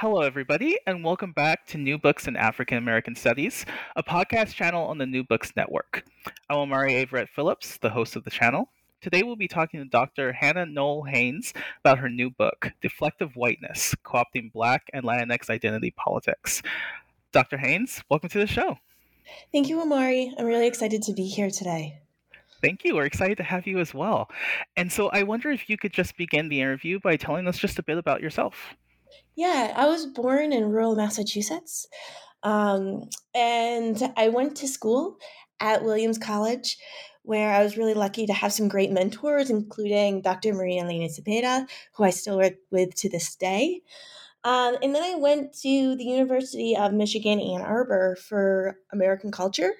Hello, everybody, and welcome back to New Books in African American Studies, a podcast channel on the New Books Network. I'm Omari Averett Phillips, the host of the channel. Today, we'll be talking to Dr. Hannah Noel Haynes about her new book, Deflective Whiteness Co opting Black and Latinx Identity Politics. Dr. Haynes, welcome to the show. Thank you, Omari. I'm really excited to be here today. Thank you. We're excited to have you as well. And so, I wonder if you could just begin the interview by telling us just a bit about yourself. Yeah, I was born in rural Massachusetts. Um, and I went to school at Williams College, where I was really lucky to have some great mentors, including Dr. Maria Elena Cepeda, who I still work with to this day. Um, and then I went to the University of Michigan Ann Arbor for American culture.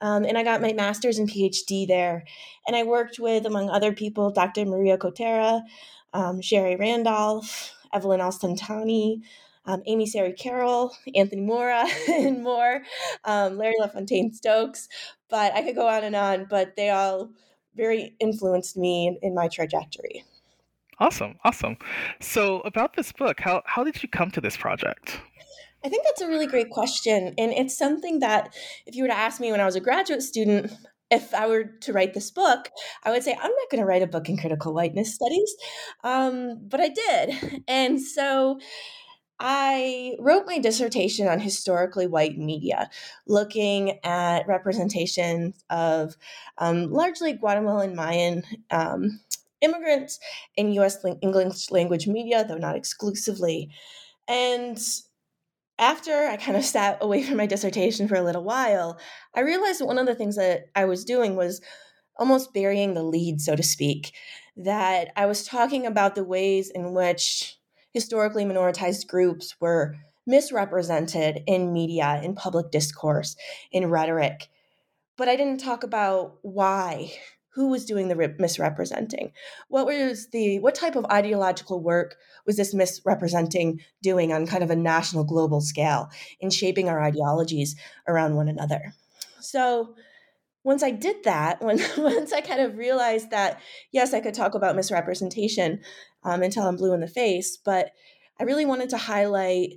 Um, and I got my master's and PhD there. And I worked with, among other people, Dr. Maria Cotera, um, Sherry Randolph, Evelyn Alsultany, um, Amy Sara Carroll, Anthony Mora, and more, um, Larry La Fountain Stokes. But I could go on and on, but they all very influenced me in, in my trajectory. Awesome, awesome. So, about this book, how, how did you come to this project? I think that's a really great question. And it's something that, if you were to ask me when I was a graduate student, if I were to write this book, I would say, I'm not going to write a book in critical whiteness studies. Um, but I did. And so I wrote my dissertation on historically white media, looking at representations of um, largely Guatemalan Mayan um, immigrants in US English language media, though not exclusively. And after I kind of sat away from my dissertation for a little while, I realized one of the things that I was doing was almost burying the lead, so to speak. That I was talking about the ways in which historically minoritized groups were misrepresented in media, in public discourse, in rhetoric. But I didn't talk about why who was doing the misrepresenting. What was the what type of ideological work was this misrepresenting doing on kind of a national global scale in shaping our ideologies around one another? So once i did that when once i kind of realized that yes i could talk about misrepresentation um, until i'm blue in the face but i really wanted to highlight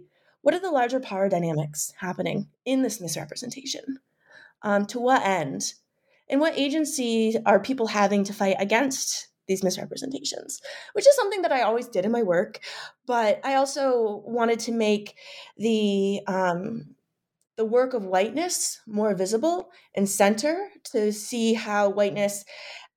what are the larger power dynamics happening in this misrepresentation? Um, to what end and what agency are people having to fight against these misrepresentations, which is something that I always did in my work. But I also wanted to make the um, the work of whiteness more visible and center to see how whiteness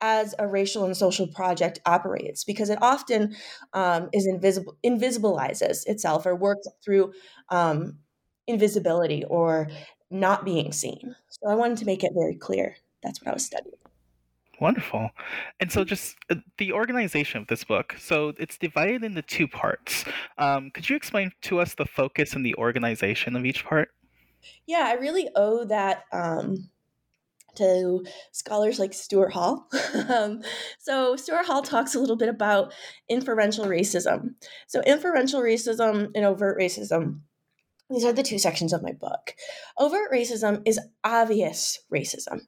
as a racial and social project operates because it often um, is invisible invisibilizes itself or works through um, invisibility or not being seen so i wanted to make it very clear that's what I was studying. Wonderful. And so, just uh, the organization of this book. So, it's divided into two parts. Um, could you explain to us the focus and the organization of each part? Yeah, I really owe that um, to scholars like Stuart Hall. um, so, Stuart Hall talks a little bit about inferential racism. So, inferential racism and overt racism. These are the two sections of my book. Overt racism is obvious racism.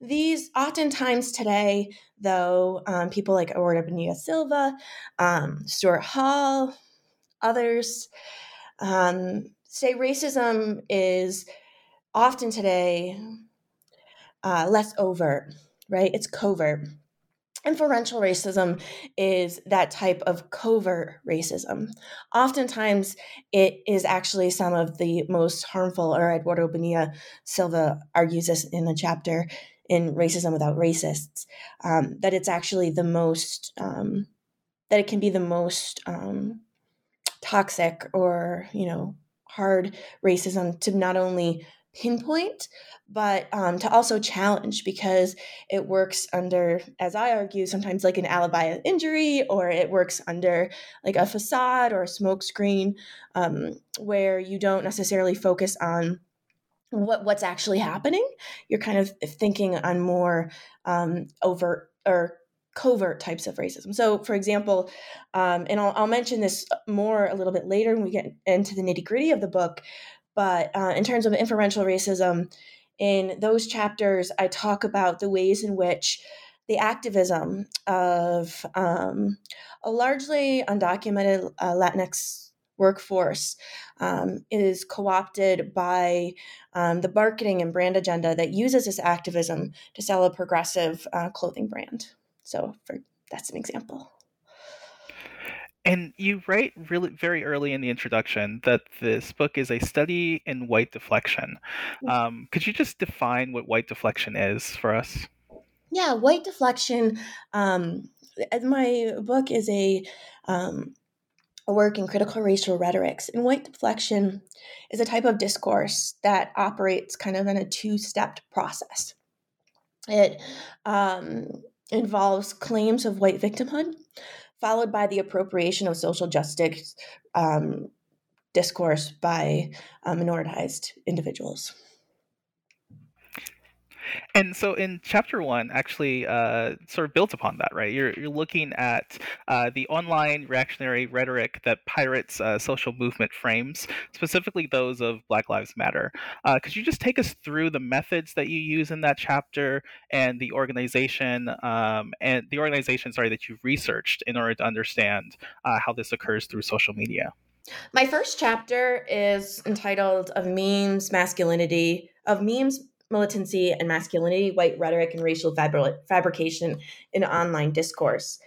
These, oftentimes today, though, um, people like Aurora Bonilla Silva, um, Stuart Hall, others um, say racism is often today uh, less overt, right? It's covert. Inferential racism is that type of covert racism. Oftentimes, it is actually some of the most harmful, or Eduardo Bonilla Silva argues this in a chapter in Racism Without Racists, um, that it's actually the most, um, that it can be the most um, toxic or, you know, hard racism to not only pinpoint, but um, to also challenge because it works under, as I argue, sometimes like an alibi injury, or it works under like a facade or a smokescreen, um, where you don't necessarily focus on what what's actually happening. You're kind of thinking on more um, overt or covert types of racism. So, for example, um, and I'll, I'll mention this more a little bit later when we get into the nitty gritty of the book. But uh, in terms of inferential racism, in those chapters, I talk about the ways in which the activism of um, a largely undocumented uh, Latinx workforce um, is co opted by um, the marketing and brand agenda that uses this activism to sell a progressive uh, clothing brand. So, for, that's an example. And you write really very early in the introduction that this book is a study in white deflection. Um, could you just define what white deflection is for us? Yeah, white deflection. Um, my book is a um, a work in critical racial rhetorics, and white deflection is a type of discourse that operates kind of in a two stepped process. It um, involves claims of white victimhood followed by the appropriation of social justice um, discourse by uh, minoritized individuals. And so in chapter one, actually, uh, sort of built upon that, right? You're, you're looking at uh, the online reactionary rhetoric that pirates uh, social movement frames, specifically those of Black Lives Matter. Uh, could you just take us through the methods that you use in that chapter and the organization um, and the organization, sorry, that you've researched in order to understand uh, how this occurs through social media? My first chapter is entitled "Of Memes, Masculinity." Of memes, militancy and masculinity, white rhetoric, and racial fabri- fabrication in online discourse.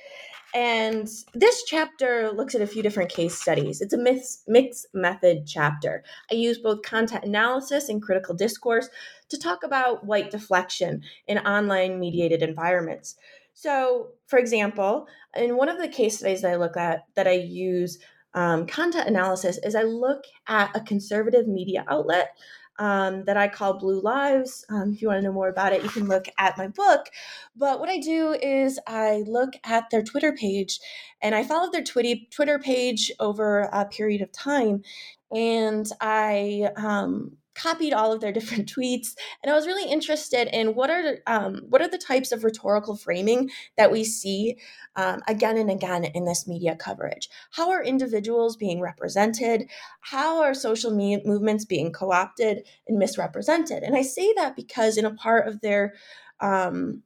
And this chapter looks at a few different case studies. It's a mix, mixed method chapter. I use both content analysis and critical discourse to talk about white deflection in online mediated environments. So, for example, in one of the case studies that I look at, that I use um, content analysis, is I look at a conservative media outlet um, that I call Blue Lives. Um, if you want to know more about it, you can look at my book. But what I do is I look at their Twitter page and I follow their Twitter page over a period of time. And I um, copied all of their different tweets and i was really interested in what are um, what are the types of rhetorical framing that we see um, again and again in this media coverage? How are individuals being represented? How are social me- movements being co-opted and misrepresented? And i say that because in a part of their um,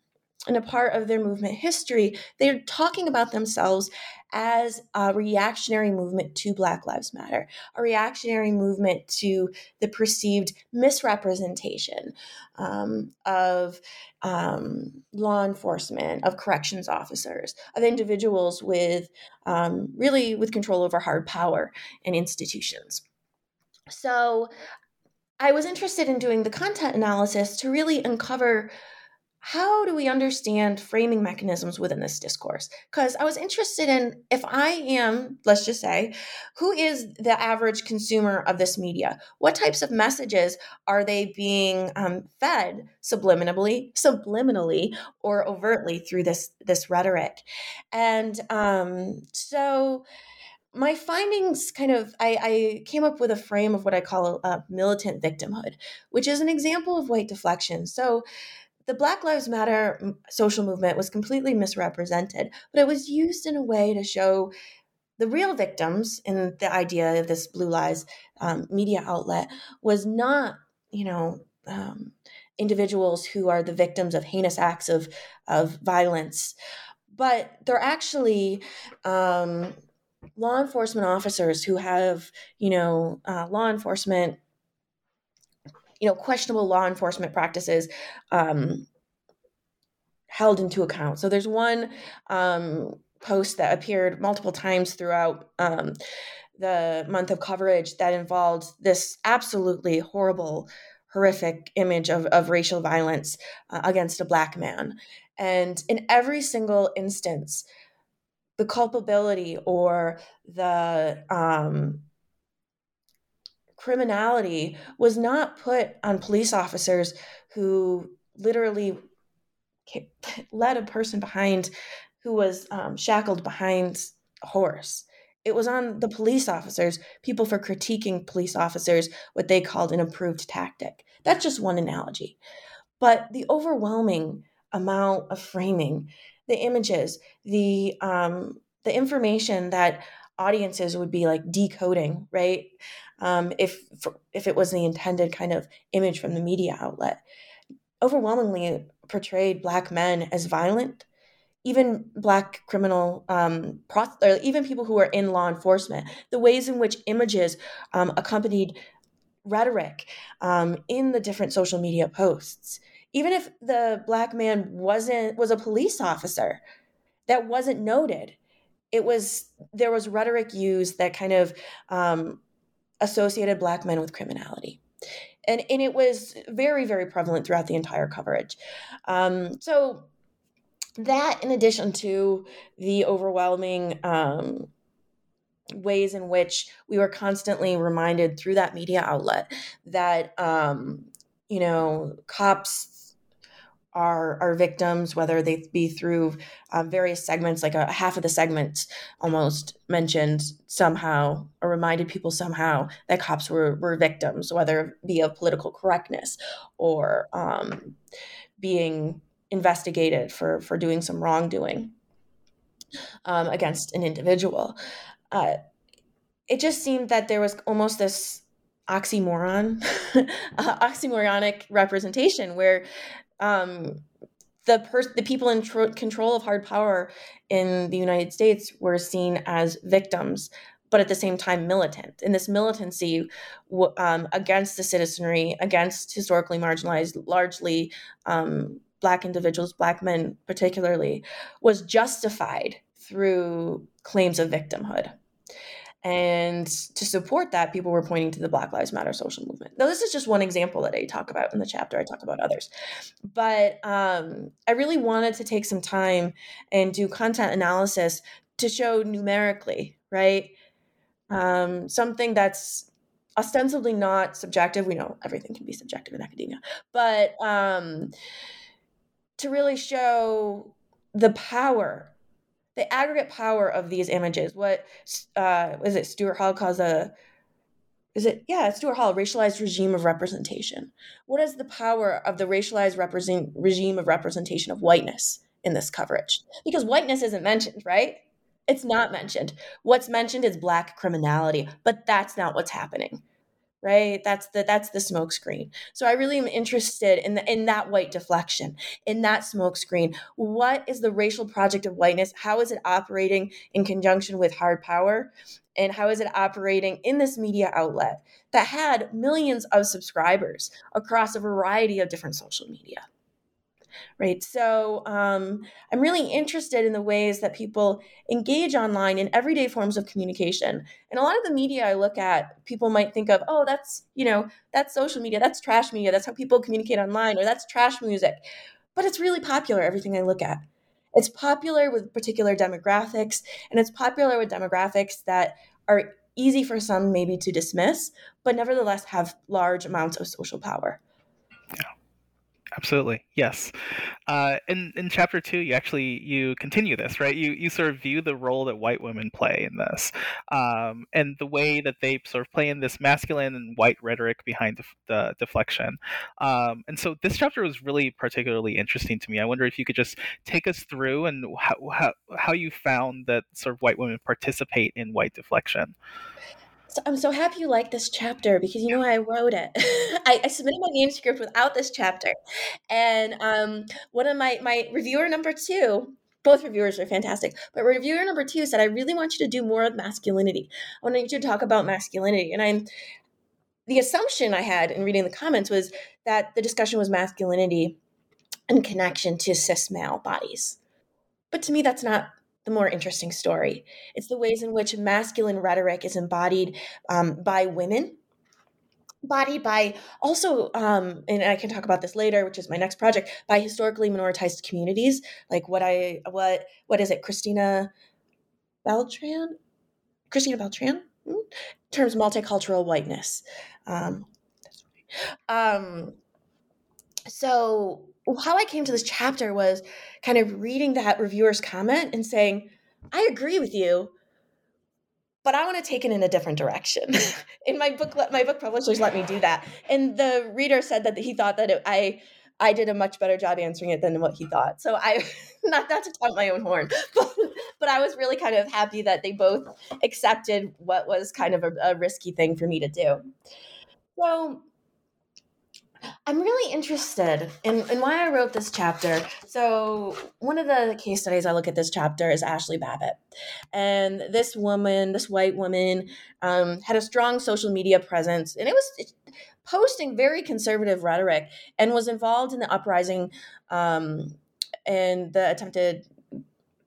in a part of their movement history, they're talking about themselves as a reactionary movement to Black Lives Matter, a reactionary movement to the perceived misrepresentation um, of um, law enforcement, of corrections officers, of individuals with um, really with control over hard power and institutions. So I was interested in doing the content analysis to really uncover how do we understand framing mechanisms within this discourse? Because I was interested in if I am, let's just say, who is the average consumer of this media? What types of messages are they being um, fed subliminally, subliminally, or overtly through this this rhetoric? And um, so my findings kind of I, I, came up with a frame of what i call a, a militant victimhood which is an example of white deflection so the Black Lives Matter social movement was completely misrepresented, but it was used in a way to show the real victims in the idea of this Blue Lives um, media outlet was not, you know, um, individuals who are the victims of heinous acts of of violence, but they're actually um, law enforcement officers who have, you know, uh, law enforcement you know questionable law enforcement practices um, held into account. So there's one um, post that appeared multiple times throughout um, the month of coverage that involved this absolutely horrible, horrific image of, of racial violence uh, against a black man. And in every single instance, the culpability or the um, criminality was not put on police officers who literally led a person behind who was um, shackled behind a horse. It was on the police officers, people for critiquing police officers, what they called an approved tactic. That's just one analogy. But the overwhelming amount of framing, the images, the um, the information that audiences would be like decoding, right? Um, if if it was the intended kind of image from the media outlet, overwhelmingly portrayed black men as violent, even black criminal um, or even people who are in law enforcement. The ways in which images um, accompanied rhetoric um, in the different social media posts. Even if the black man wasn't was a police officer, that wasn't noted. It was there was rhetoric used that kind of um, associated black men with criminality and and it was very very prevalent throughout the entire coverage. Um, so that, in addition to the overwhelming um, ways in which we were constantly reminded through that media outlet that um, you know cops our our victims, whether they be through um, various segments, like a half of the segments almost mentioned somehow or reminded people somehow that cops were were victims, whether it be of political correctness or um, being investigated for for doing some wrongdoing um, against an individual. Uh, it just seemed that there was almost this oxymoron, uh, oxymoronic representation where um, the pers- the people in tr- control of hard power in the United States were seen as victims, but at the same time militant. And this militancy w- um, against the citizenry, against historically marginalized, largely um, black individuals, black men particularly, was justified through claims of victimhood. And to support that, people were pointing to the Black Lives Matter social movement. Now, this is just one example that I talk about in the chapter. I talk about others. But um, I really wanted to take some time and do content analysis to show numerically, right? Um, something that's ostensibly not subjective. We know everything can be subjective in academia, but um, to really show the power the aggregate power of these images. What uh, is it? Stuart Hall calls a is it yeah Stuart Hall racialized regime of representation. What is the power of the racialized represent regime of representation of whiteness in this coverage? Because whiteness isn't mentioned, right? It's not mentioned. What's mentioned is black criminality, but that's not what's happening right? That's the that's the smoke screen. So i really am interested in the, in that white deflection in that smoke screen. What is the racial project of whiteness? How is it operating in conjunction with hard power? And how is it operating in this media outlet that had millions of subscribers across a variety of different social media right? So um, I'm really interested in the ways that people engage online in everyday forms of communication. And a lot of the media I look at, people might think of, oh, that's, you know, that's social media, that's trash media, that's how people communicate online, or that's trash music. But it's really popular, everything I look at. It's popular with particular demographics, and it's popular with demographics that are easy for some maybe to dismiss, but nevertheless have large amounts of social power. Yeah. Absolutely, yes. Uh, in in chapter two, you actually you continue this, right? You you sort of view the role that white women play in this, um, and the way that they sort of play in this masculine and white rhetoric behind the, the deflection. Um, and so this chapter was really particularly interesting to me. I wonder if you could just take us through and how how, how you found that sort of white women participate in white deflection. So I'm so happy you like this chapter because you know I wrote it. I, I, submitted my manuscript without this chapter, and um, one of my my reviewer number two. Both reviewers are fantastic, but reviewer number two said, "I really want you to do more of masculinity. I want you to talk about masculinity." And I'm the assumption I had in reading the comments was that the discussion was masculinity in connection to cis male bodies, but to me that's not the more interesting story. It's the ways in which masculine rhetoric is embodied um, by women, embodied by also, um, and I can talk about this later, which is my next project, by historically minoritized communities, like what I what what is it, Cristina Beltran, Cristina Beltran, hmm? terms multicultural whiteness. Um, um, so how I came to this chapter was kind of reading that reviewer's comment and saying, I agree with you, but I want to take it in a different direction. in my book, my book publishers let me do that, and the reader said that he thought that it, I I did a much better job answering it than what he thought. So I not not to toot my own horn, but, but I was really kind of happy that they both accepted what was kind of a, a risky thing for me to do. So I'm really interested in, in why I wrote this chapter. So, one of the case studies I look at this chapter is Ashley Babbitt. And this woman, this white woman, um, had a strong social media presence, and it was posting very conservative rhetoric and was involved in the uprising um, and the attempted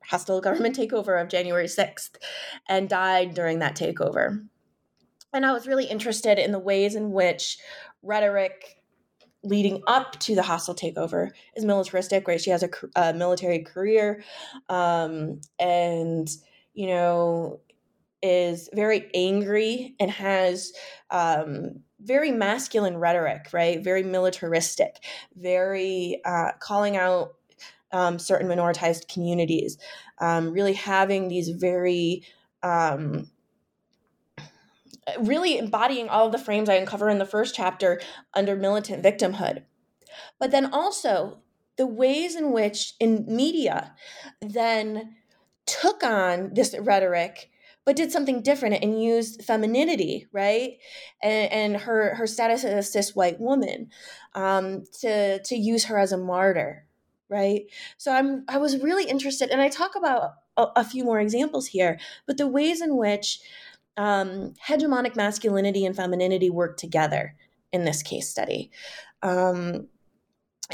hostile government takeover of January 6th and died during that takeover. And I was really interested in the ways in which rhetoric leading up to the hostile takeover is militaristic, right? She has a, a military career um, and, you know, is very angry and has um, very masculine rhetoric, right? Very militaristic, very uh, calling out um, certain minoritized communities, um, really having these very um, really embodying all of the frames I uncover in the first chapter under militant victimhood. But then also the ways in which in media then took on this rhetoric but did something different and used femininity, right, and, and her her status as a cis white woman, um, to to use her as a martyr, right. So I'm I was really interested, and I talk about a, a few more examples here, but the ways in which um, hegemonic masculinity and femininity work together in this case study. Um,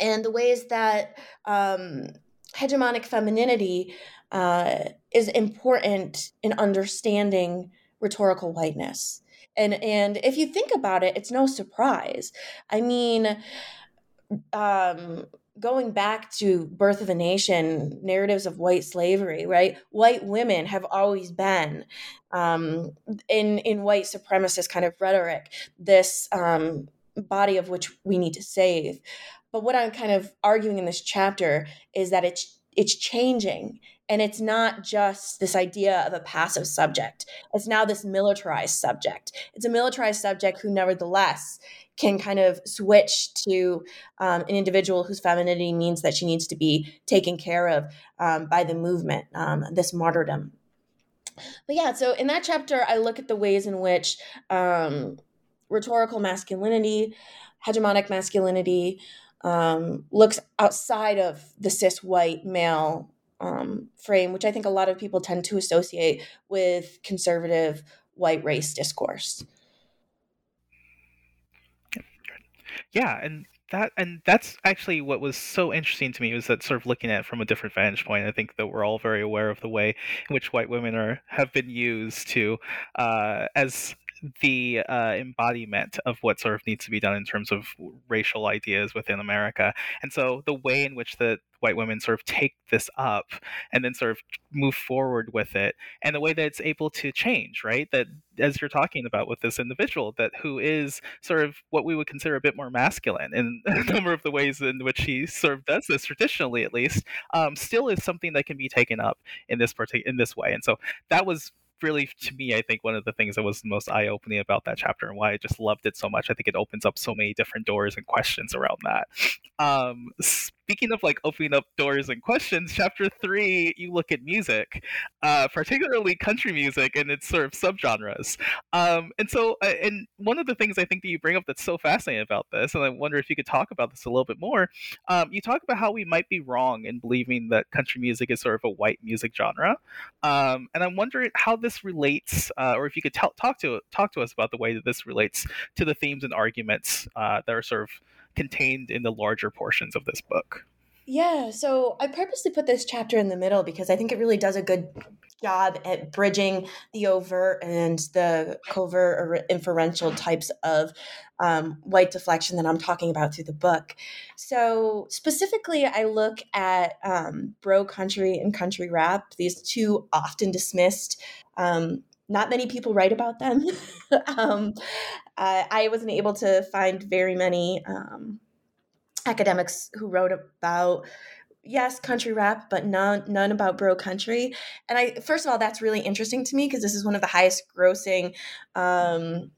and the ways that um, hegemonic femininity uh, is important in understanding rhetorical whiteness. And, and if you think about it, it's no surprise. I mean, um, going back to birth of a nation narratives of white slavery right? White women have always been um, in in white supremacist kind of rhetoric this um, body of which we need to save. But what i'm kind of arguing in this chapter is that it's it's changing and it's not just this idea of a passive subject. It's now this militarized subject. It's a militarized subject who nevertheless can kind of switch to um, an individual whose femininity means that she needs to be taken care of um, by the movement, um, this martyrdom. But yeah, so in that chapter, I look at the ways in which um, rhetorical masculinity, hegemonic masculinity, um, looks outside of the cis white male um, frame, which I think a lot of people tend to associate with conservative white race discourse. Yeah and that and that's actually what was so interesting to me was that sort of looking at it from a different vantage point i think that we're all very aware of the way in which white women are have been used to uh, as the uh, embodiment of what sort of needs to be done in terms of racial ideas within America. And so the way in which the white women sort of take this up and then sort of move forward with it and the way that it's able to change right that as you're talking about with this individual that who is sort of what we would consider a bit more masculine in a number of the ways in which he sort of does this traditionally at least um, still is something that can be taken up in this particular in this way and so that was really to me i think one of the things that was most eye-opening about that chapter and why i just loved it so much i think it opens up so many different doors and questions around that um, speaking of like opening up doors and questions, chapter three, you look at music, uh, particularly country music and its sort of subgenres. Um, and so, uh, and one of the things I think that you bring up that's so fascinating about this, and I wonder if you could talk about this a little bit more. Um, you talk about how we might be wrong in believing that country music is sort of a white music genre, um, and I'm wondering how this relates, uh, or if you could t- talk to talk to us about the way that this relates to the themes and arguments uh, that are sort of contained in the larger portions of this book. Yeah, so I purposely put this chapter in the middle because I think it really does a good job at bridging the overt and the covert or inferential types of um, white deflection that I'm talking about through the book. So, specifically, I look at um, bro country and country rap, these two often dismissed. Um, not many people write about them. um, uh, I wasn't able to find very many um, academics who wrote about yes country rap but none none about bro country. And i first of all that's really interesting to me because this is one of the highest grossing um,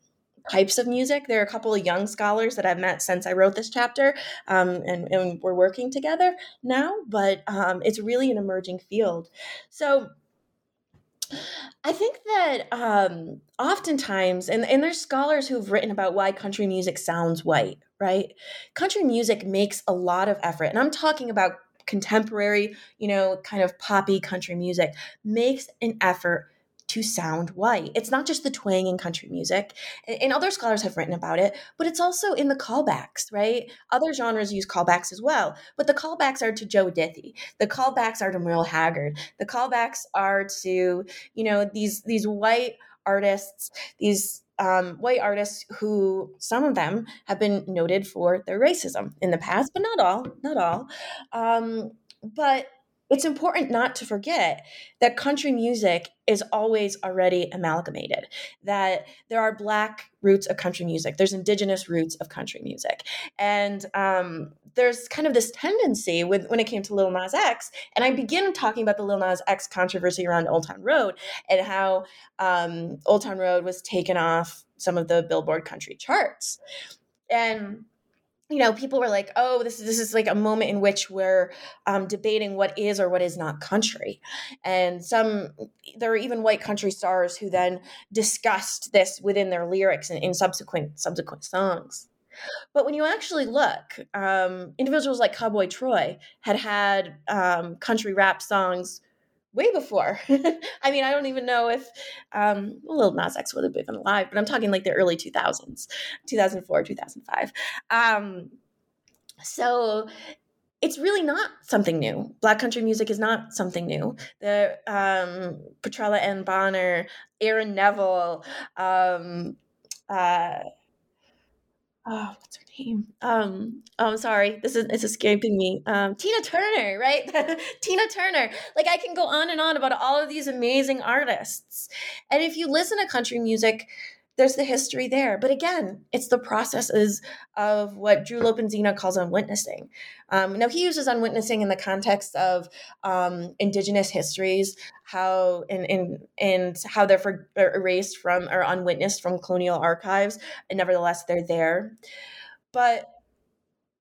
types of music. There are a couple of young scholars that i've met since i wrote this chapter um, and, and, we're working together now but um, it's really an emerging field. So I think that um, oftentimes, and, and there's scholars who've written about why country music sounds white, right? Country music makes a lot of effort, and I'm talking about contemporary, you know, kind of poppy country music, makes an effort to sound white. It's not just the twang in country music, and other scholars have written about it, but it's also in the callbacks, right? Other genres use callbacks as well, but the callbacks are to Joe Diffie. The callbacks are to Merle Haggard. The callbacks are to, you know, these these white artists, these um, white artists who some of them have been noted for their racism in the past, but not all, not all. Um, but it's important not to forget that country music is always already amalgamated, that there are Black roots of country music, there's Indigenous roots of country music. And um, there's kind of this tendency with when it came to Lil Nas X, and I begin talking about the Lil Nas X controversy around Old Town Road and how um, Old Town Road was taken off some of the Billboard country charts. And you know, people were like, "Oh, this is this is like a moment in which we're um, debating what is or what is not country," and some there were even white country stars who then discussed this within their lyrics and in subsequent subsequent songs. But when you actually look, um, individuals like Cowboy Troy had had um, country rap songs way before. I mean, I don't even know if um, Lil Nas X would have been alive, but I'm talking like the early 2000s, 2004, 2005. Um, so it's really not something new. Black country music is not something new. The um, Petrella Ann Bonner, Aaron Neville, um, uh, oh, what's her name? Um, oh, I'm sorry, this is it's escaping me. Um, Tina Turner, right? Tina Turner. Like I can go on and on about all of these amazing artists, and if you listen to country music, there's the history there. But again, it's the processes of what Drew Lopenzina calls unwitnessing. Um, now, he uses unwitnessing in the context of um, indigenous histories, how and, and, and how they're for, erased from or unwitnessed from colonial archives, and nevertheless, they're there. But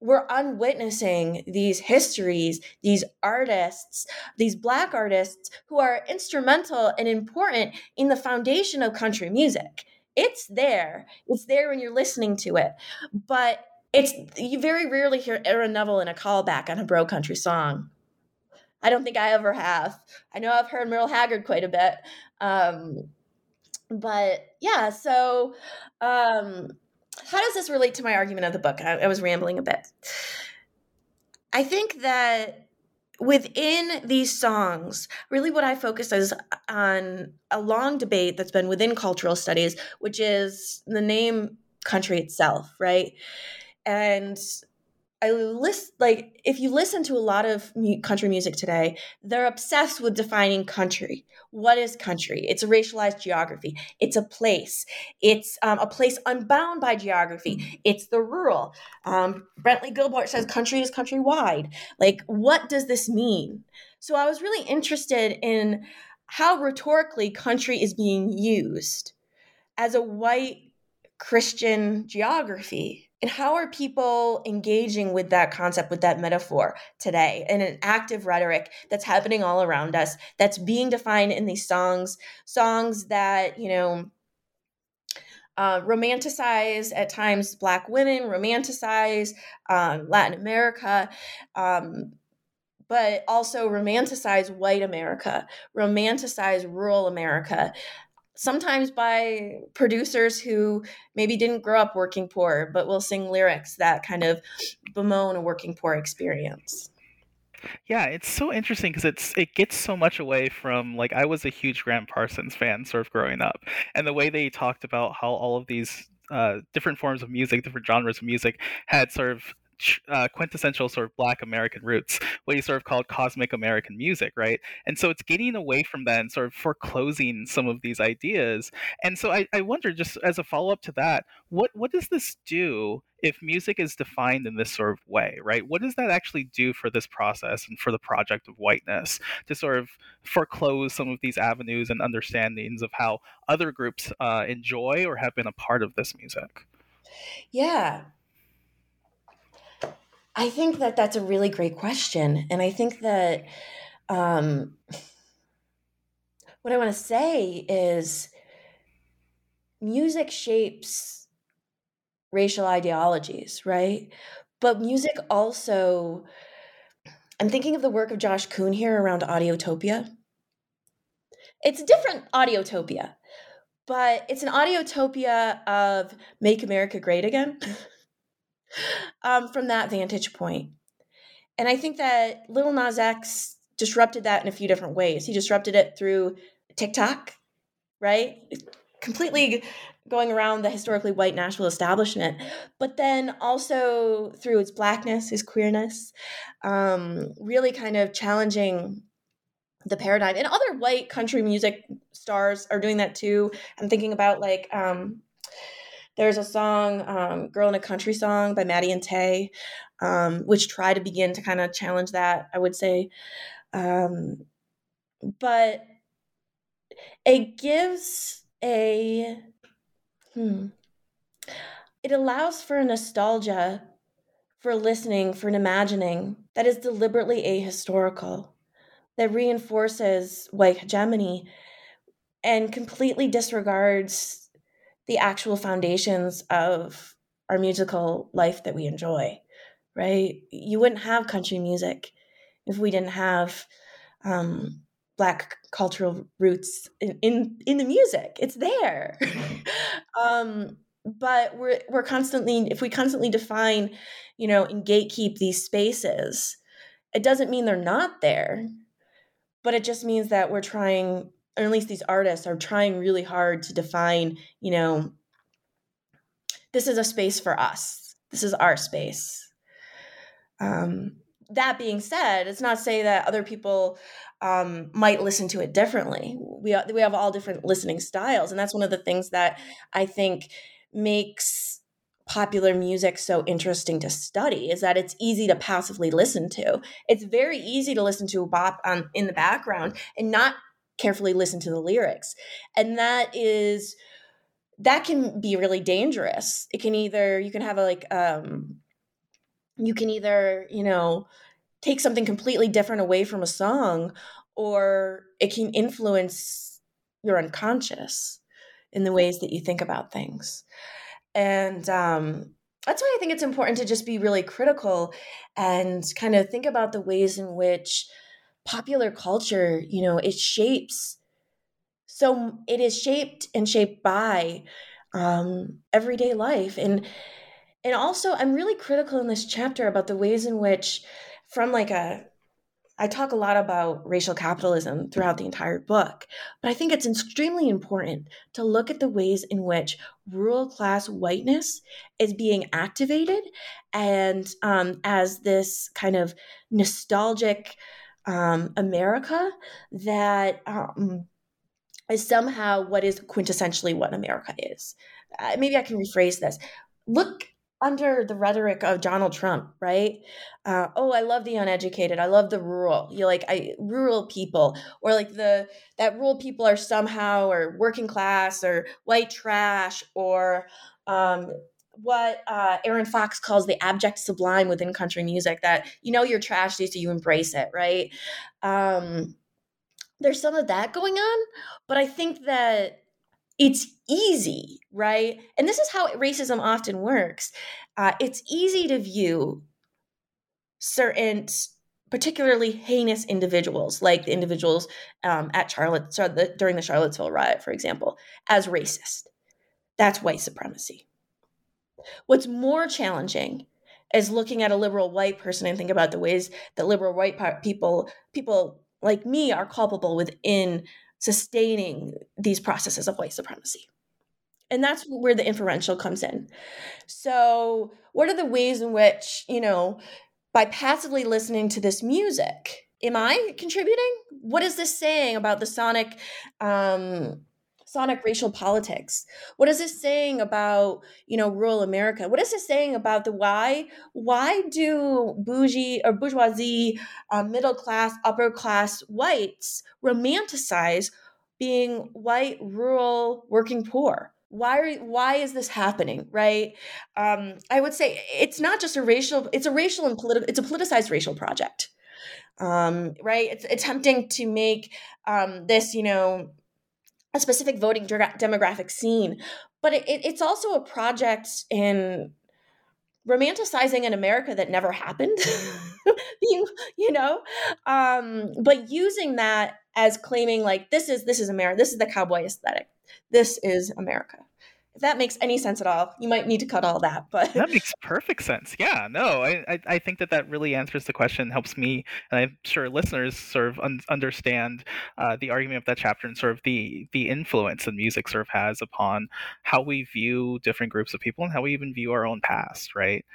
we're unwitnessing these histories, these artists, these Black artists who are instrumental and important in the foundation of country music it's there. It's there when you're listening to it. But it's you very rarely hear Aaron Neville in a callback on a bro country song. I don't think I ever have. I know I've heard Merle Haggard quite a bit. Um, but yeah, so um, how does this relate to my argument of the book? I, I was rambling a bit. I think that within these songs, really what I focus is on a long debate that's been within cultural studies, which is the name country itself, right? And I list like if you listen to a lot of country music today, they're obsessed with defining country. What is country? It's a racialized geography. It's a place. It's um, a place unbound by geography. It's the rural. Um, Brantley Gilbert says country is countrywide. Like, what does this mean? So I was really interested in how rhetorically country is being used as a white Christian geography and how are people engaging with that concept, with that metaphor today in an active rhetoric that's happening all around us, that's being defined in these songs, songs that, you know, uh, romanticize at times Black women, romanticize um, Latin America. Um, but also romanticize white America, romanticize rural America, sometimes by producers who maybe didn't grow up working poor, but will sing lyrics that kind of bemoan a working poor experience. Yeah, it's so interesting because it's it gets so much away from like I was a huge Gram Parsons fan sort of growing up, and the way they talked about how all of these uh, different forms of music, different genres of music had sort of uh, quintessential sort of black American roots, what you sort of called cosmic American music, right? And so it's getting away from that and sort of foreclosing some of these ideas. And so I, I wonder, just as a follow up to that, what, what does this do if music is defined in this sort of way, right? What does that actually do for this process and for the project of whiteness to sort of foreclose some of these avenues and understandings of how other groups uh, enjoy or have been a part of this music? Yeah, I think that that's a really great question. And I think that um, what I want to say is music shapes racial ideologies, right? But music also, I'm thinking of the work of Josh Kun here around Audiotopia. It's a different Audiotopia, but it's an Audiotopia of Make America Great Again. um, from that vantage point. And I think that Lil Nas X disrupted that in a few different ways. He disrupted it through TikTok, right? Completely going around the historically white Nashville establishment, but then also through its blackness, his queerness, um, really kind of challenging the paradigm. And other white country music stars are doing that too. I'm thinking about like um, there's a song, um, Girl in a Country Song by Maddie and Tay, um, which try to begin to kind of challenge that, I would say. Um, but it gives a, hmm, it allows for a nostalgia, for listening, for an imagining that is deliberately ahistorical, that reinforces white hegemony and completely disregards the actual foundations of our musical life that we enjoy, right? You wouldn't have country music if we didn't have um, black cultural roots in, in, in the music. It's there. um, but we're we're constantly if we constantly define, you know, and gatekeep these spaces, it doesn't mean they're not there, but it just means that we're trying or at least these artists are trying really hard to define, you know, this is a space for us. This is our space. Um, that being said, it's not to say that other people um, might listen to it differently. We we have all different listening styles, and that's one of the things that I think makes popular music so interesting to study is that it's easy to passively listen to. It's very easy to listen to a bop on in the background and not carefully listen to the lyrics. And that is that can be really dangerous. It can either you can have a like um you can either, you know, take something completely different away from a song or it can influence your unconscious in the ways that you think about things. And um that's why I think it's important to just be really critical and kind of think about the ways in which popular culture, you know, it shapes so it is shaped and shaped by um, everyday life. And and also i'm really critical in this chapter about the ways in which from like a I talk a lot about racial capitalism throughout the entire book, but I think it's extremely important to look at the ways in which rural class whiteness is being activated and um, as this kind of nostalgic um, America that um, is somehow what is quintessentially what America is. Uh, maybe I can rephrase this. Look under the rhetoric of Donald Trump, right? Uh, oh, I love the uneducated. I love the rural. You like I rural people, or like the that rural people are somehow or working class or white trash or um, what uh, Aaron Fox calls the abject sublime within country music. That you know you're trash, so you embrace it, right? Um, there's some of that going on, but I think that it's easy, right? And this is how racism often works. Uh, it's easy to view certain, particularly heinous individuals, like the individuals um, at Charlotte so the, during the Charlottesville riot, for example, as racist. That's white supremacy. What's more challenging is looking at a liberal white person and think about the ways that liberal white people people like me are culpable within sustaining these processes of white supremacy. And that's where the inferential comes in. So, what are the ways in which, you know, by passively listening to this music, am I contributing? What is this saying about the sonic um, sonic racial politics? What is this saying about, you know, rural America? What is this saying about the why? Why do bougie or bourgeoisie, uh, middle class, upper class whites romanticize being white, rural, working poor? Why are, why is this happening right um, i would say it's not just a racial it's a racial and political it's a politicized racial project um, right it's attempting to make um, this you know a specific voting demographic scene, but it, it's also a project in romanticizing an America that never happened, you, you know, um, but using that as claiming like this is this is America, this is the cowboy aesthetic, this is America if that makes any sense at all you might need to cut all that but that makes perfect sense. Yeah no i i, I think that that really answers the question helps me and i'm sure listeners sort of un- understand uh, the argument of that chapter and sort of the the influence that music sort of has upon how we view different groups of people and how we even view our own past right?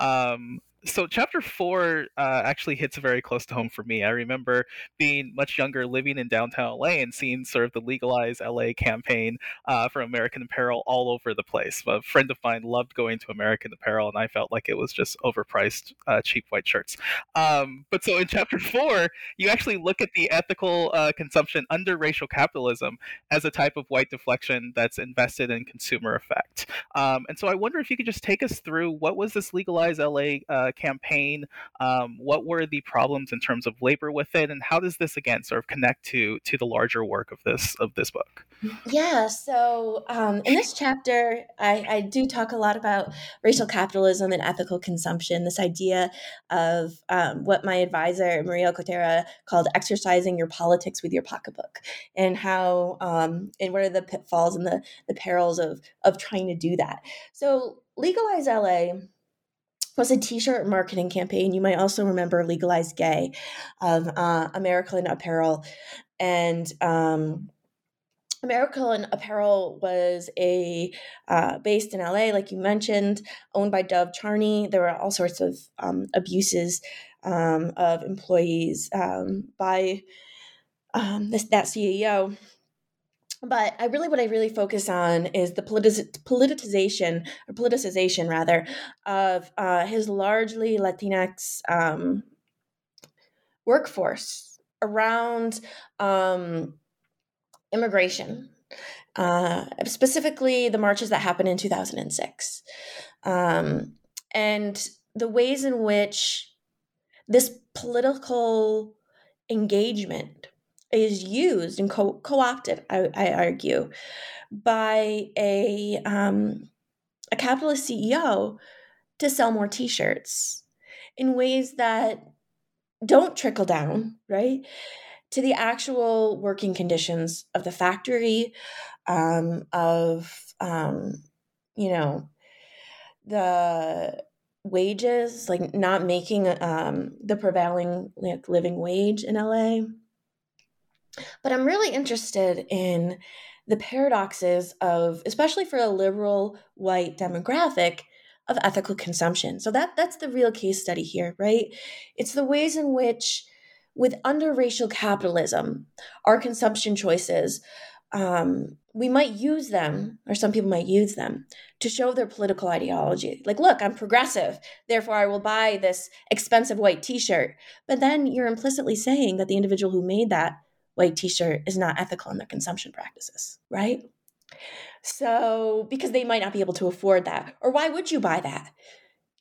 Um so chapter four uh, actually hits very close to home for me. I remember being much younger, living in downtown LA, and seeing sort of the legalize LA campaign uh, for American Apparel all over the place. A friend of mine loved going to American Apparel, and I felt like it was just overpriced, uh, cheap white shirts. Um, but so in chapter four, you actually look at the ethical uh, consumption under racial capitalism as a type of white deflection that's invested in consumer effect. Um, and so I wonder if you could just take us through what was this legalize LA uh, campaign? Um, what were the problems in terms of labor with it, and how does this again sort of connect to to the larger work of this of this book? Yeah, so um, in this chapter, I, I do talk a lot about racial capitalism and ethical consumption. This idea of um, what my advisor Maria Cotera called exercising your politics with your pocketbook, and how um, and what are the pitfalls and the the perils of of trying to do that. So legalize LA was a t-shirt marketing campaign. You might also remember Legalize Gay of uh, American Apparel. And um, American Apparel was a uh, based in LA, like you mentioned, owned by Dov Charney. There were all sorts of um, abuses um, of employees um, by um, this, that CEO but I really what I really focus on is the politic- politicization or politicization rather of uh, his largely Latinx um, workforce around um, immigration, uh, specifically the marches that happened in 2006, um, and the ways in which this political engagement is used and co- opted I, I, argue, by a um, a capitalist CEO to sell more T-shirts in ways that don't trickle down, right, to the actual working conditions of the factory, um, of um, you know the wages, like not making um, the prevailing like living wage in LA. But I'm really interested in the paradoxes of, especially for a liberal white demographic, of ethical consumption. So that that's the real case study here, right? It's the ways in which, with under racial capitalism, our consumption choices, um, we might use them, or some people might use them, to show their political ideology. Like, look, I'm progressive, therefore I will buy this expensive white T-shirt. But then you're implicitly saying that the individual who made that white t-shirt is not ethical in their consumption practices, right? So, because they might not be able to afford that. Or why would you buy that?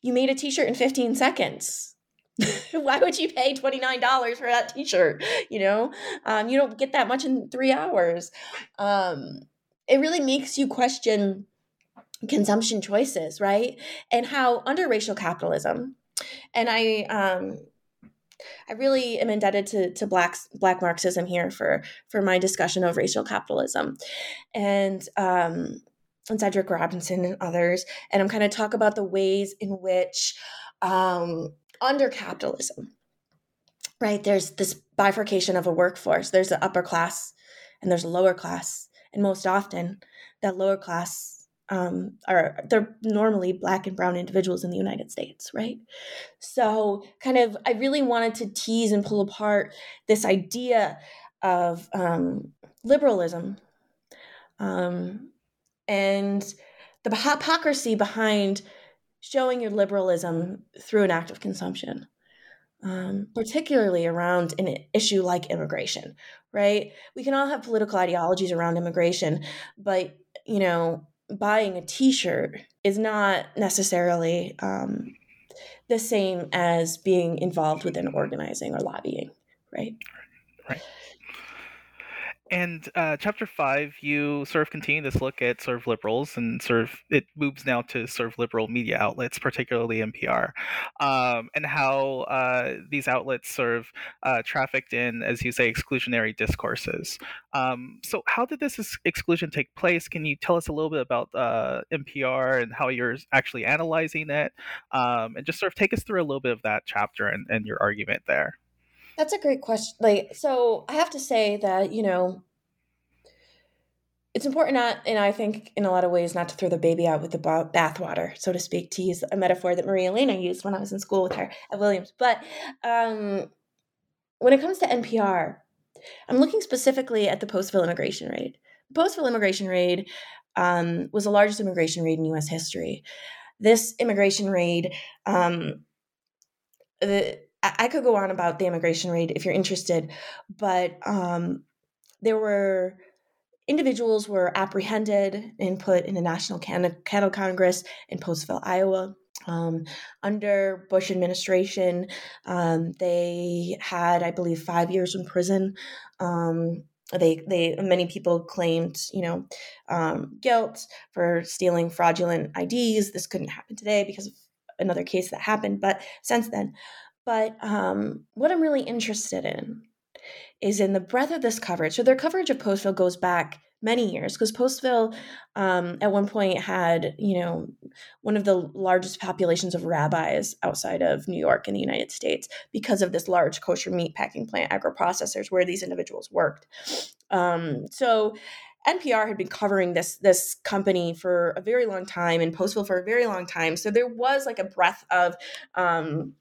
You made a t-shirt in 15 seconds. why would you pay $29 for that t-shirt? You know, um, you don't get that much in three hours. Um, it really makes you question consumption choices, right? And how under racial capitalism, and I um, I really am indebted to to black black Marxism here for for my discussion of racial capitalism, and um, and Cedric Robinson and others, and I'm kind of talk about the ways in which um, under capitalism, right? There's this bifurcation of a workforce. There's an upper class and there's a lower class, and most often that lower class um, are they're normally black and brown individuals in the United States, right? So, kind of, I really wanted to tease and pull apart this idea of um, liberalism um, and the hypocrisy behind showing your liberalism through an act of consumption. Um, particularly around an issue like immigration, right? We can all have political ideologies around immigration, but you know, buying a t-shirt is not necessarily um, the same as being involved within organizing or lobbying right? Right and uh, chapter five, you sort of continue this look at sort of liberals and sort of it moves now to sort of liberal media outlets, particularly NPR, um, and how uh, these outlets sort of uh, trafficked in, as you say, exclusionary discourses. Um, so, how did this exclusion take place? Can you tell us a little bit about uh, NPR and how you're actually analyzing it, um, and just sort of take us through a little bit of that chapter and, and your argument there? That's a great question. Like, so I have to say that, you know, it's important not, and I think in a lot of ways, not to throw the baby out with the bathwater, so to speak, to use a metaphor that Maria Elena used when I was in school with her at Williams. But um, when it comes to NPR, I'm looking specifically at the Postville immigration raid. Postville immigration raid um, was the largest immigration raid in U.S. history. This immigration raid, um, the I could go on about the immigration raid if you're interested, but um, there were individuals were apprehended and put in the national cattle congress in Postville, Iowa. Um, under Bush administration, um, they had, I believe, five years in prison. Um, they, they, many people claimed, you know, um, guilt for stealing fraudulent IDs. This couldn't happen today because of another case that happened, but since then, but um, what I'm really interested in is in the breadth of this coverage. So their coverage of Postville goes back many years because Postville um, at one point had, you know, one of the largest populations of rabbis outside of New York in the United States because of this large kosher meat packing plant Agriprocessors where these individuals worked. Um, so NPR had been covering this this company for a very long time and Postville for a very long time. So there was like a breadth of um,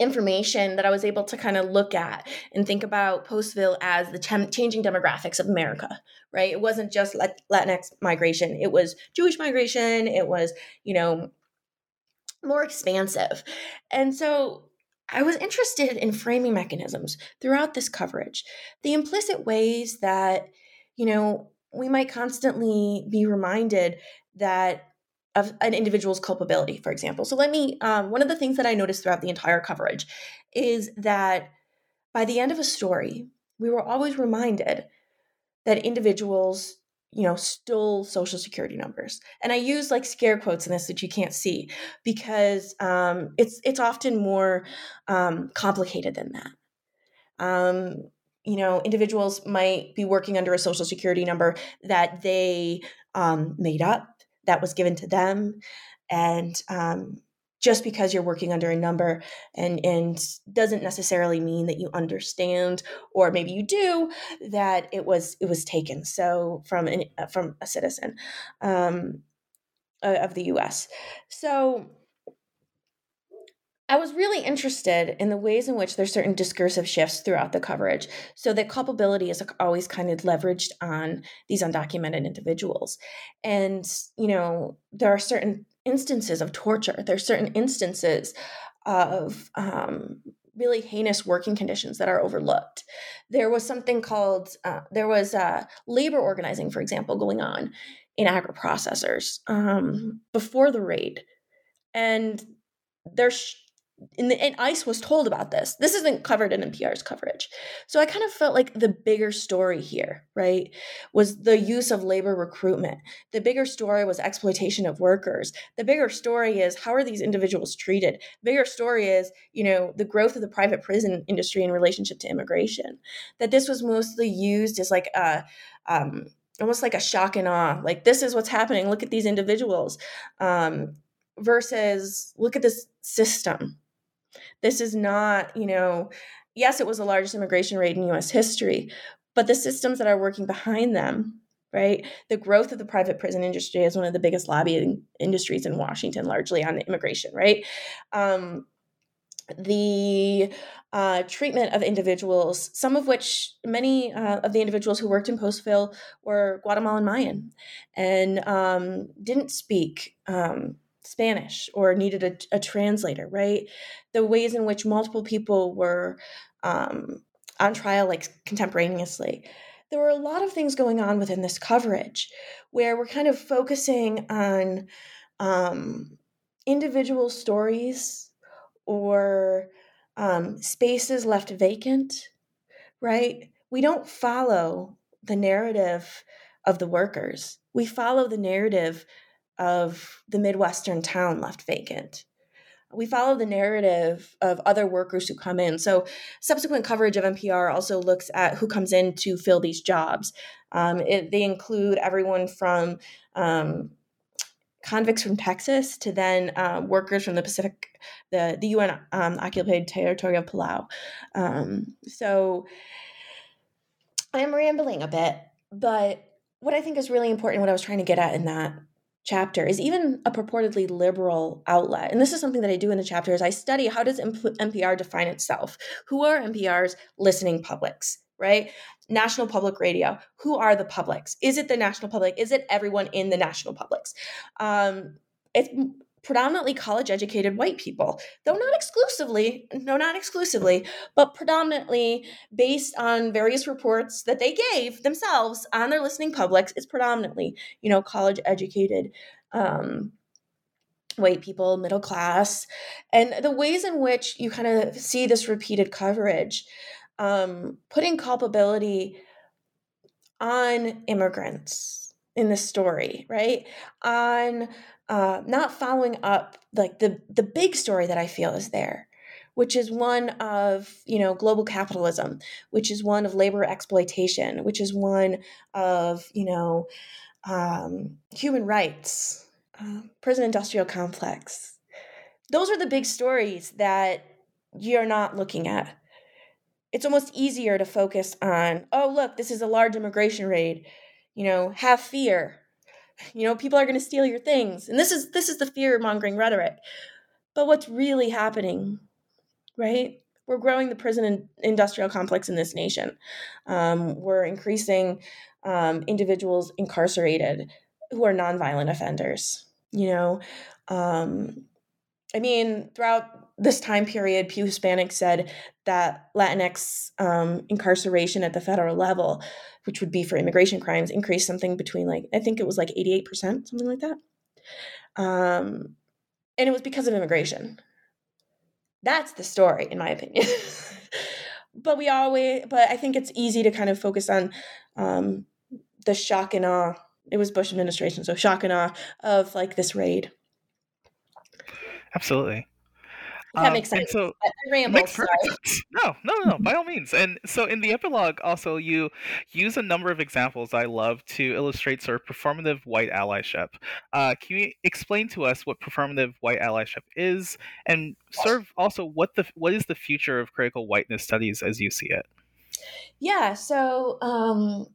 information that I was able to kind of look at and think about Postville as the ch- changing demographics of America, right? It wasn't just Latinx migration, it was Jewish migration, it was, you know, more expansive. And so I was interested in framing mechanisms throughout this coverage, the implicit ways that, you know, we might constantly be reminded that of an individual's culpability, for example. So let me, um, one of the things that I noticed throughout the entire coverage is that by the end of a story, we were always reminded that individuals, you know, stole social security numbers. And I use like scare quotes in this that you can't see because um, it's it's often more um, complicated than that. Um, you know, individuals might be working under a social security number that they um, made up that was given to them. And um, just because you're working under a number and and doesn't necessarily mean that you understand or maybe you do that it was it was taken so from an from a citizen um, of the US so I was really interested in the ways in which there's certain discursive shifts throughout the coverage, so that culpability is always kind of leveraged on these undocumented individuals. And, you know, there are certain instances of torture, there's certain instances of um, really heinous working conditions that are overlooked. There was something called, uh, there was uh, labor organizing, for example, going on in Agriprocessors um, before the raid. And there's and, and ICE was told about this. This isn't covered in NPR's coverage. So I kind of felt like the bigger story here, right, was the use of labor recruitment. The bigger story was exploitation of workers. The bigger story is how are these individuals treated? Bigger story is, you know, the growth of the private prison industry in relationship to immigration. That this was mostly used as like a um, almost like a shock and awe. Like this is what's happening. Look at these individuals. Um, versus look at this system this is not, you know, yes, it was the largest immigration rate in US history, but the systems that are working behind them, right? The growth of the private prison industry is one of the biggest lobbying industries in Washington, largely on immigration, right? Um, the uh, treatment of individuals, some of which many uh, of the individuals who worked in Postville were Guatemalan Mayan and um, didn't speak um, Spanish or needed a, a, translator, right? The ways in which multiple people were um, on trial, like contemporaneously. There were a lot of things going on within this coverage where we're kind of focusing on um, individual stories or um, spaces left vacant, right? We don't follow the narrative of the workers. We follow the narrative of the Midwestern town left vacant. We follow the narrative of other workers who come in. So, subsequent coverage of NPR also looks at who comes in to fill these jobs. Um, it, they include everyone from um, convicts from Texas to then uh, workers from the Pacific, the the UN um, occupied territory of Palau. Um, so, I am rambling a bit, but what I think is really important, what I was trying to get at in that chapter is even a purportedly liberal outlet. And this is something that i do in the chapter is i study how does npr define itself? Who are npr's listening publics right? National public radio who are the publics? Is it the national public? Is it everyone in the national publics? Um, it's predominantly college educated white people, though not exclusively, no, not exclusively, but predominantly based on various reports that they gave themselves on their listening publics, it's predominantly, you know, college educated um, white people, middle class, and the ways in which you kind of see this repeated coverage, um, putting culpability on immigrants in the story, right? On uh, not following up like the the big story that I feel is there, which is one of you know global capitalism, which is one of labor exploitation, which is one of you know um, human rights, uh, prison industrial complex. Those are the big stories that you're not looking at. It's almost easier to focus on, oh, look, this is a large immigration raid. You know, have fear. You know people are going to steal your things. And this is this is the fear mongering rhetoric. But what's really happening right? We're growing the prison industrial complex in this nation. Um, we're increasing um, individuals incarcerated who are nonviolent offenders you know? Um, i mean throughout this time period, Pew Hispanic said that Latinx um, incarceration at the federal level, which would be for immigration crimes, increased something between like, I think it was like 88%, something like that. Um, and it was because of immigration. That's the story, in my opinion. but we always, but I think it's easy to kind of focus on um, the shock and awe. It was Bush administration, so shock and awe of like this raid. Absolutely. That um, makes sense. So I, ramble, makes perfect. No, no, no, by all means. And so in the epilogue, also you use a number of examples I love to illustrate sort of performative white allyship. Uh, can you explain to us what performative white allyship is, and sort of also what the what is the future of critical whiteness studies as you see it? Yeah. So. Um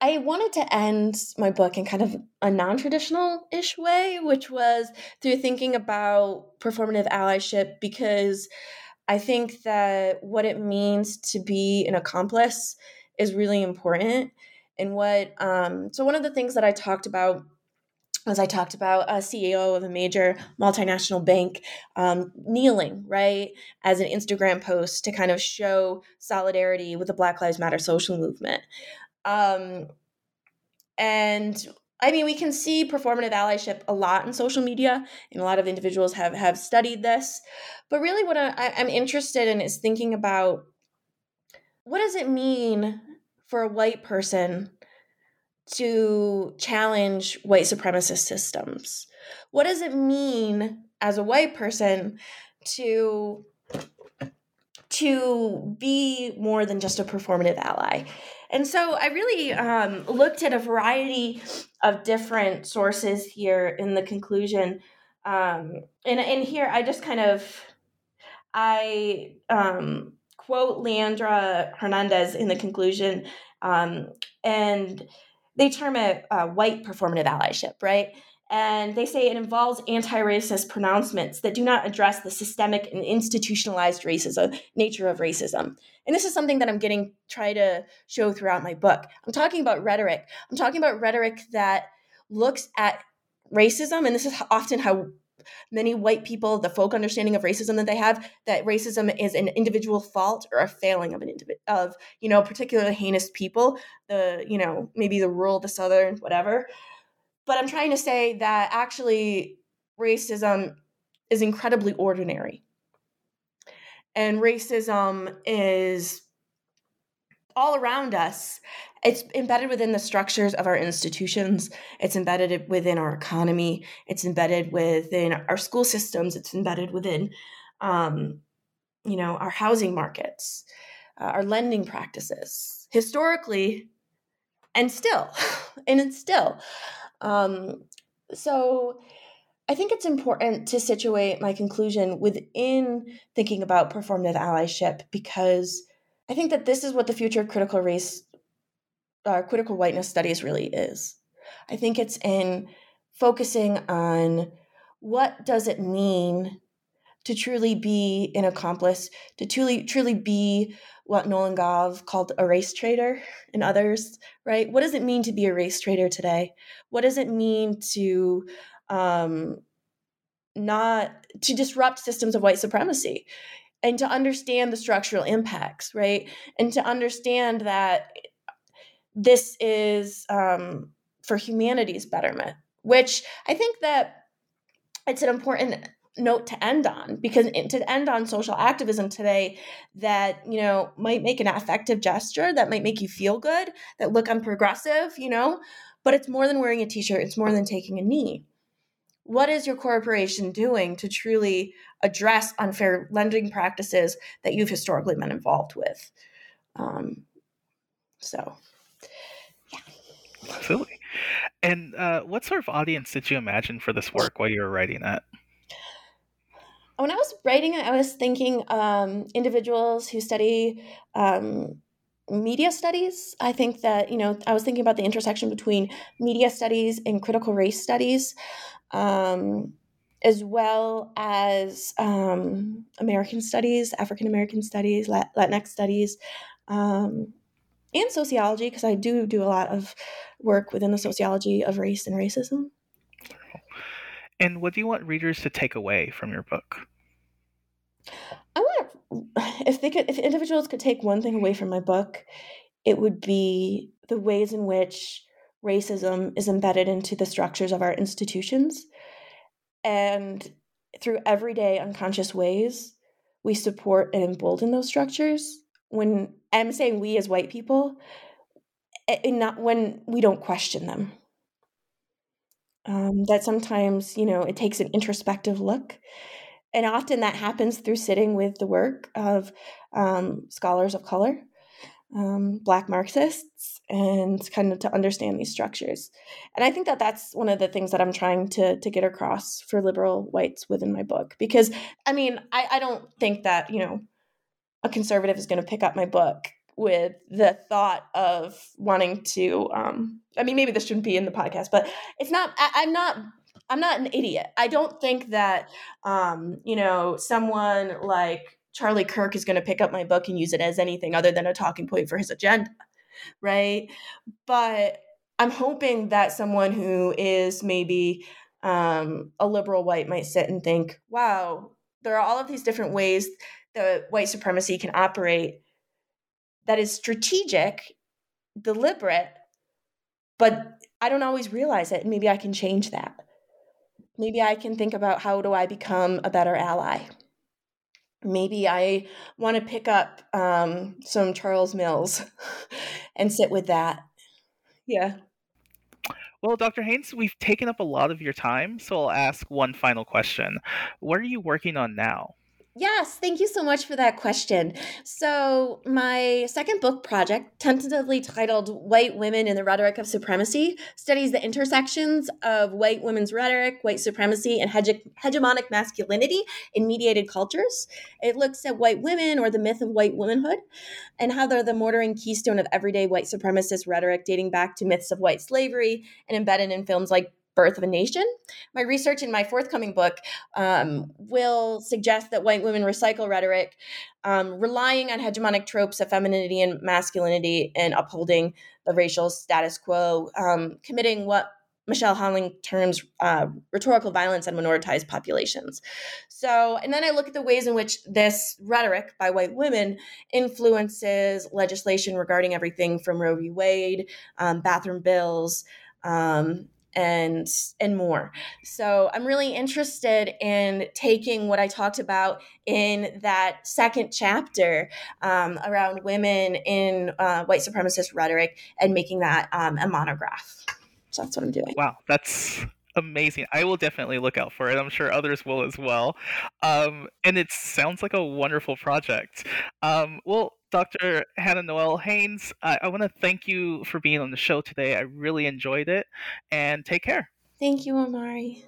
I wanted to end my book in kind of a non traditional ish way, which was through thinking about performative allyship because I think that what it means to be an accomplice is really important. And what, um, so one of the things that I talked about was I talked about a CEO of a major multinational bank um, kneeling, right, as an Instagram post to kind of show solidarity with the Black Lives Matter social movement. Um, and I mean, we can see performative allyship a lot in social media, and a lot of individuals have have studied this. But really, what I, I'm interested in is thinking about what does it mean for a white person to challenge white supremacist systems? What does it mean as a white person to to be more than just a performative ally? And so I really um, looked at a variety of different sources here in the conclusion. Um, and, and here I just kind of, I um, quote Leandra Hernandez in the conclusion, um, and they term it uh, white performative allyship, right? And they say it involves anti-racist pronouncements that do not address the systemic and institutionalized racism nature of racism. And this is something that i'm getting try to show throughout my book. I'm talking about rhetoric. I'm talking about rhetoric that looks at racism and this is often how many white people the folk understanding of racism that they have that racism is an individual fault or a failing of an individual of you know particularly heinous people the you know maybe the rural the southern whatever but I'm trying to say that actually racism is incredibly ordinary. And racism is all around us. It's embedded within the structures of our institutions. It's embedded within our economy. It's embedded within our school systems. It's embedded within, um, you know, our housing markets, uh, our lending practices, historically, and still, and it's still. Um, so I think it's important to situate my conclusion within thinking about performative allyship because I think that this is what the future of critical race, uh, critical whiteness studies really is. I think it's in focusing on what does it mean to truly be an accomplice, to truly truly be what Noel Ignatiev called a race traitor and others, right? What does it mean to be a race traitor today? What does it mean to um, not to disrupt systems of white supremacy and to understand the structural impacts, right? And to understand that this is um, for humanity's betterment, which I think that it's an important note to end on because to end on social activism today that you know might make an affective gesture that might make you feel good that look i'm progressive you know but it's more than wearing a t-shirt it's more than taking a knee. What is your corporation doing to truly address unfair lending practices that you've historically been involved with? Um, so yeah. Absolutely. And uh, what sort of audience did you imagine for this work while you were writing it when I was writing it, I was thinking um, individuals who study um, media studies. I think that, you know, I was thinking about the intersection between media studies and critical race studies, um, as well as um, American studies, African American studies, Latinx studies, um, and sociology, because I do do a lot of work within the sociology of race and racism. And what do you want readers to take away from your book? I want if they could if individuals could take one thing away from my book, it would be the ways in which racism is embedded into the structures of our institutions. And through everyday unconscious ways, we support and embolden those structures. When I'm saying we as white people, and not when we don't question them um, that sometimes you know it takes an introspective look and often that happens through sitting with the work of um, scholars of color, um, Black Marxists, and kind of to understand these structures. And I think that that's one of the things that I'm trying to to get across for liberal whites within my book. Because I mean, I, I don't think that you know a conservative is going to pick up my book with the thought of wanting to um i mean maybe this shouldn't be in the podcast but it's not I, i'm not I'm not an idiot. I don't think that um, you know, someone like Charlie Kirk is going to pick up my book and use it as anything other than a talking point for his agenda, right? But I'm hoping that someone who is maybe um, a liberal white might sit and think, wow, there are all of these different ways that white supremacy can operate that is strategic, deliberate, but I don't always realize it. Maybe I can change that maybe I can think about how do I become a better ally. Maybe I want to pick up um, some Charles Mills and sit with that. Yeah. Well, Dr. Haynes, we've taken up a lot of your time, so I'll ask one final question. What are you working on now? Yes, thank you so much for that question. So, my second book project, tentatively titled White Women in the Rhetoric of Supremacy, studies the intersections of white women's rhetoric, white supremacy, and hege- hegemonic masculinity in mediated cultures. It looks at white women or the myth of white womanhood and how they're the mortaring keystone of everyday white supremacist rhetoric dating back to myths of white slavery and embedded in films like Birth of a Nation. My research in my forthcoming book um, will suggest that white women recycle rhetoric, um, relying on hegemonic tropes of femininity and masculinity and upholding the racial status quo, um, committing what Michelle Holling terms uh, rhetorical violence on minoritized populations. So, and then I look at the ways in which this rhetoric by white women influences legislation regarding everything from Roe v. Wade, um, bathroom bills, um, and and more. So I'm really interested in taking what I talked about in that second chapter um, around women in uh, white supremacist rhetoric and making that um, a monograph. So that's what I'm doing. Wow, that's amazing. I will definitely look out for it. I'm sure others will as well. Um, and it sounds like a wonderful project. Um, well, Dr. Hannah Noel Haynes, I, I want to thank you for being on the show today. I really enjoyed it, and take care. Thank you, Amari.